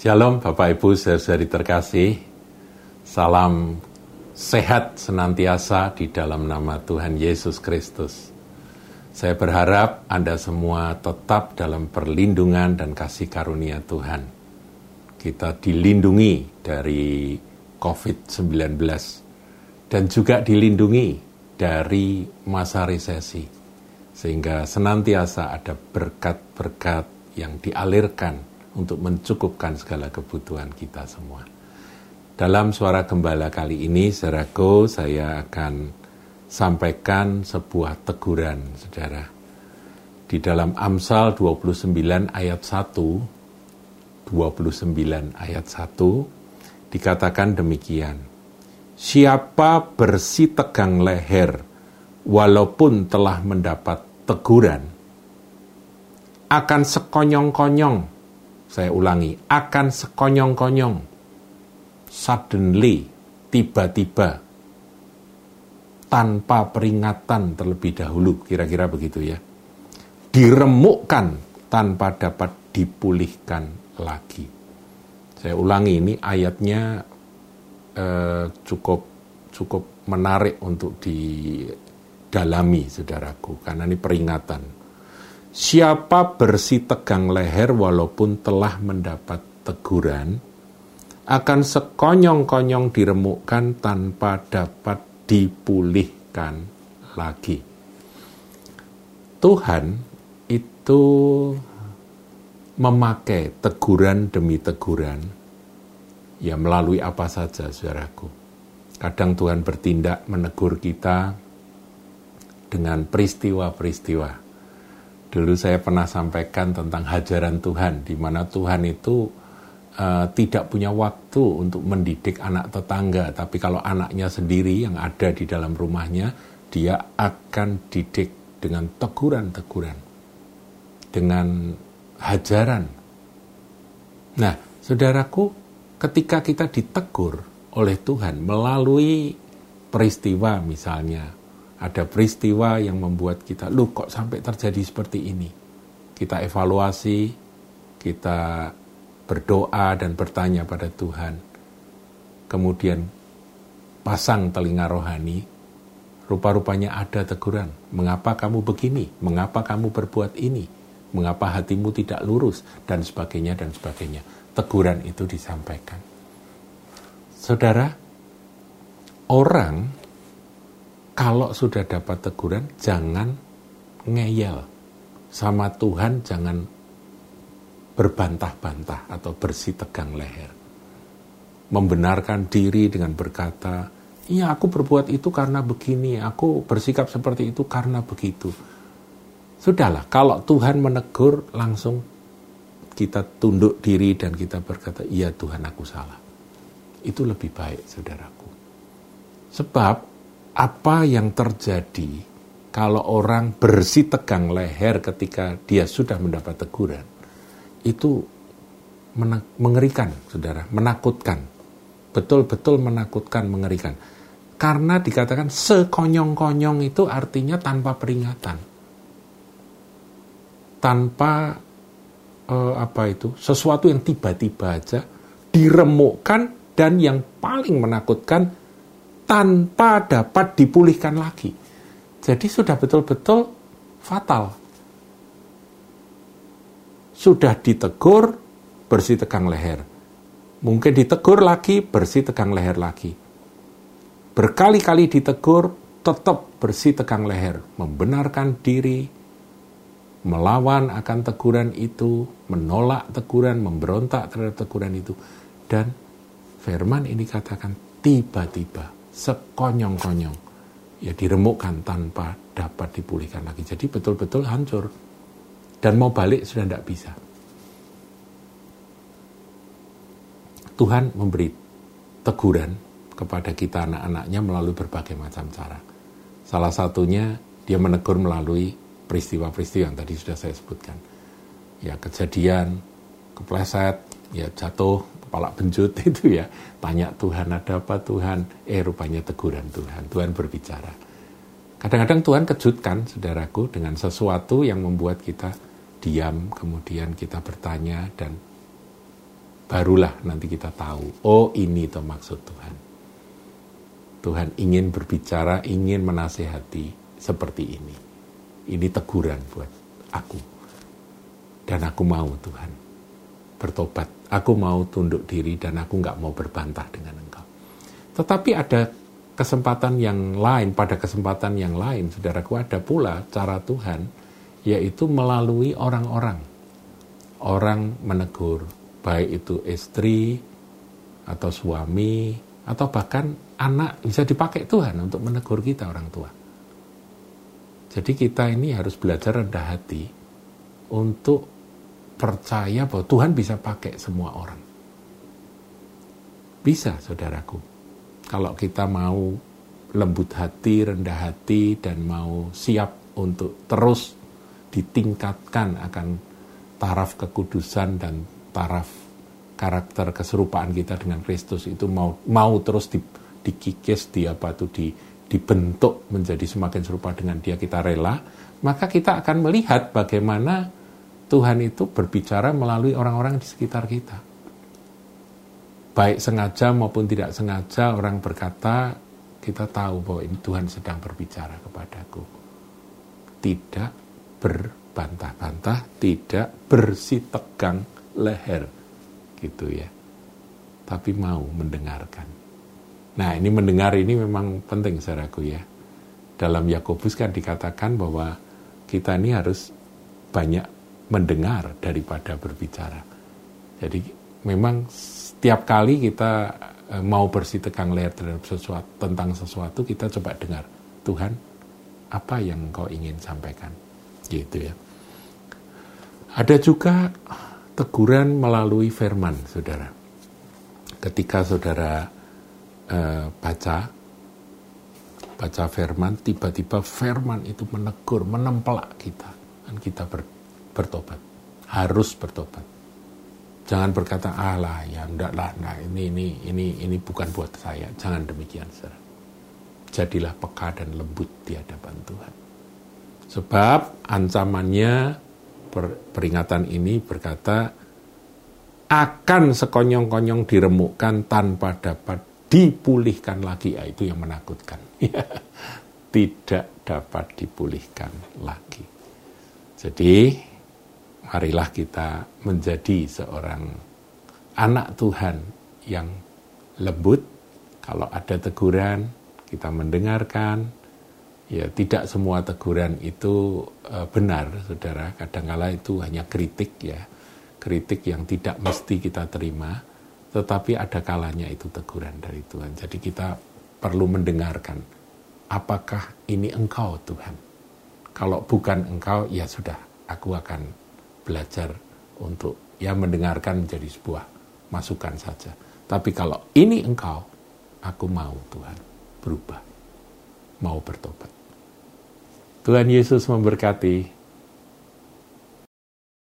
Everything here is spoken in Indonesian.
Shalom Bapak Ibu saudari terkasih. Salam sehat senantiasa di dalam nama Tuhan Yesus Kristus. Saya berharap Anda semua tetap dalam perlindungan dan kasih karunia Tuhan. Kita dilindungi dari COVID-19 dan juga dilindungi dari masa resesi. Sehingga senantiasa ada berkat-berkat yang dialirkan untuk mencukupkan segala kebutuhan kita semua. Dalam suara gembala kali ini, saudaraku, saya akan sampaikan sebuah teguran, saudara. Di dalam Amsal 29 ayat 1, 29 ayat 1, dikatakan demikian. Siapa bersih tegang leher, walaupun telah mendapat teguran, akan sekonyong-konyong saya ulangi, akan sekonyong-konyong, suddenly, tiba-tiba, tanpa peringatan terlebih dahulu, kira-kira begitu ya. Diremukkan tanpa dapat dipulihkan lagi. Saya ulangi ini ayatnya eh, cukup cukup menarik untuk didalami, saudaraku, karena ini peringatan Siapa bersih tegang leher walaupun telah mendapat teguran, akan sekonyong-konyong diremukkan tanpa dapat dipulihkan lagi. Tuhan itu memakai teguran demi teguran, ya melalui apa saja, saudaraku. Kadang Tuhan bertindak menegur kita dengan peristiwa-peristiwa Dulu saya pernah sampaikan tentang hajaran Tuhan, di mana Tuhan itu uh, tidak punya waktu untuk mendidik anak tetangga, tapi kalau anaknya sendiri yang ada di dalam rumahnya, dia akan didik dengan teguran-teguran, dengan hajaran. Nah, saudaraku, ketika kita ditegur oleh Tuhan melalui peristiwa misalnya ada peristiwa yang membuat kita, lu kok sampai terjadi seperti ini? Kita evaluasi, kita berdoa dan bertanya pada Tuhan. Kemudian pasang telinga rohani, rupa-rupanya ada teguran. Mengapa kamu begini? Mengapa kamu berbuat ini? Mengapa hatimu tidak lurus? Dan sebagainya, dan sebagainya. Teguran itu disampaikan. Saudara, orang kalau sudah dapat teguran, jangan ngeyel. Sama Tuhan jangan berbantah-bantah atau bersih tegang leher. Membenarkan diri dengan berkata, iya aku berbuat itu karena begini, aku bersikap seperti itu karena begitu. Sudahlah, kalau Tuhan menegur, langsung kita tunduk diri dan kita berkata, iya Tuhan aku salah. Itu lebih baik, saudaraku. Sebab apa yang terjadi kalau orang bersih tegang leher ketika dia sudah mendapat teguran? Itu mengerikan, saudara, menakutkan, betul-betul menakutkan, mengerikan. Karena dikatakan sekonyong-konyong itu artinya tanpa peringatan, tanpa eh, apa itu sesuatu yang tiba-tiba aja diremukkan dan yang paling menakutkan tanpa dapat dipulihkan lagi. Jadi sudah betul-betul fatal. Sudah ditegur, bersih tegang leher. Mungkin ditegur lagi, bersih tegang leher lagi. Berkali-kali ditegur, tetap bersih tegang leher. Membenarkan diri, melawan akan teguran itu, menolak teguran, memberontak terhadap teguran itu. Dan firman ini katakan tiba-tiba sekonyong-konyong ya diremukkan tanpa dapat dipulihkan lagi. Jadi betul-betul hancur. Dan mau balik sudah tidak bisa. Tuhan memberi teguran kepada kita anak-anaknya melalui berbagai macam cara. Salah satunya dia menegur melalui peristiwa-peristiwa yang tadi sudah saya sebutkan. Ya kejadian, kepleset, ya jatuh, kepala benjut itu ya tanya Tuhan ada apa Tuhan eh rupanya teguran Tuhan Tuhan berbicara kadang-kadang Tuhan kejutkan saudaraku dengan sesuatu yang membuat kita diam kemudian kita bertanya dan barulah nanti kita tahu, oh ini itu maksud Tuhan. Tuhan ingin berbicara, ingin menasehati seperti ini. Ini teguran buat aku. Dan aku mau Tuhan bertobat. Aku mau tunduk diri dan aku nggak mau berbantah dengan engkau. Tetapi ada kesempatan yang lain, pada kesempatan yang lain, saudaraku ada pula cara Tuhan, yaitu melalui orang-orang. Orang menegur, baik itu istri, atau suami, atau bahkan anak bisa dipakai Tuhan untuk menegur kita orang tua. Jadi kita ini harus belajar rendah hati untuk percaya bahwa Tuhan bisa pakai semua orang. Bisa, saudaraku. Kalau kita mau lembut hati, rendah hati, dan mau siap untuk terus ditingkatkan akan taraf kekudusan dan taraf karakter keserupaan kita dengan Kristus itu mau mau terus di, dikikis di apa tuh di dibentuk menjadi semakin serupa dengan dia kita rela maka kita akan melihat bagaimana Tuhan itu berbicara melalui orang-orang di sekitar kita baik sengaja maupun tidak sengaja orang berkata kita tahu bahwa ini Tuhan sedang berbicara kepadaku tidak berbantah-bantah tidak bersih tegang leher gitu ya. Tapi mau mendengarkan. Nah ini mendengar ini memang penting saudaraku ya. Dalam Yakobus kan dikatakan bahwa kita ini harus banyak mendengar daripada berbicara. Jadi memang setiap kali kita e, mau bersih tegang leher terhadap sesuatu tentang sesuatu kita coba dengar Tuhan apa yang kau ingin sampaikan gitu ya. Ada juga teguran melalui firman, saudara. Ketika saudara uh, baca, baca firman, tiba-tiba firman itu menegur, menempelak kita, dan kita ber, bertobat, harus bertobat. Jangan berkata, Allah ya enggak lah, nah ini ini ini ini bukan buat saya. Jangan demikian, saudara. Jadilah peka dan lembut di hadapan Tuhan. Sebab ancamannya peringatan ini berkata akan sekonyong-konyong diremukkan tanpa dapat dipulihkan lagi. Ya, itu yang menakutkan. Tidak dapat dipulihkan lagi. Jadi, marilah kita menjadi seorang anak Tuhan yang lembut. Kalau ada teguran, kita mendengarkan, ya tidak semua teguran itu uh, benar, saudara. Kadangkala itu hanya kritik ya, kritik yang tidak mesti kita terima, tetapi ada kalanya itu teguran dari Tuhan. Jadi kita perlu mendengarkan, apakah ini engkau Tuhan? Kalau bukan engkau, ya sudah, aku akan belajar untuk ya mendengarkan menjadi sebuah masukan saja. Tapi kalau ini engkau, aku mau Tuhan berubah, mau bertobat. Tuhan Yesus memberkati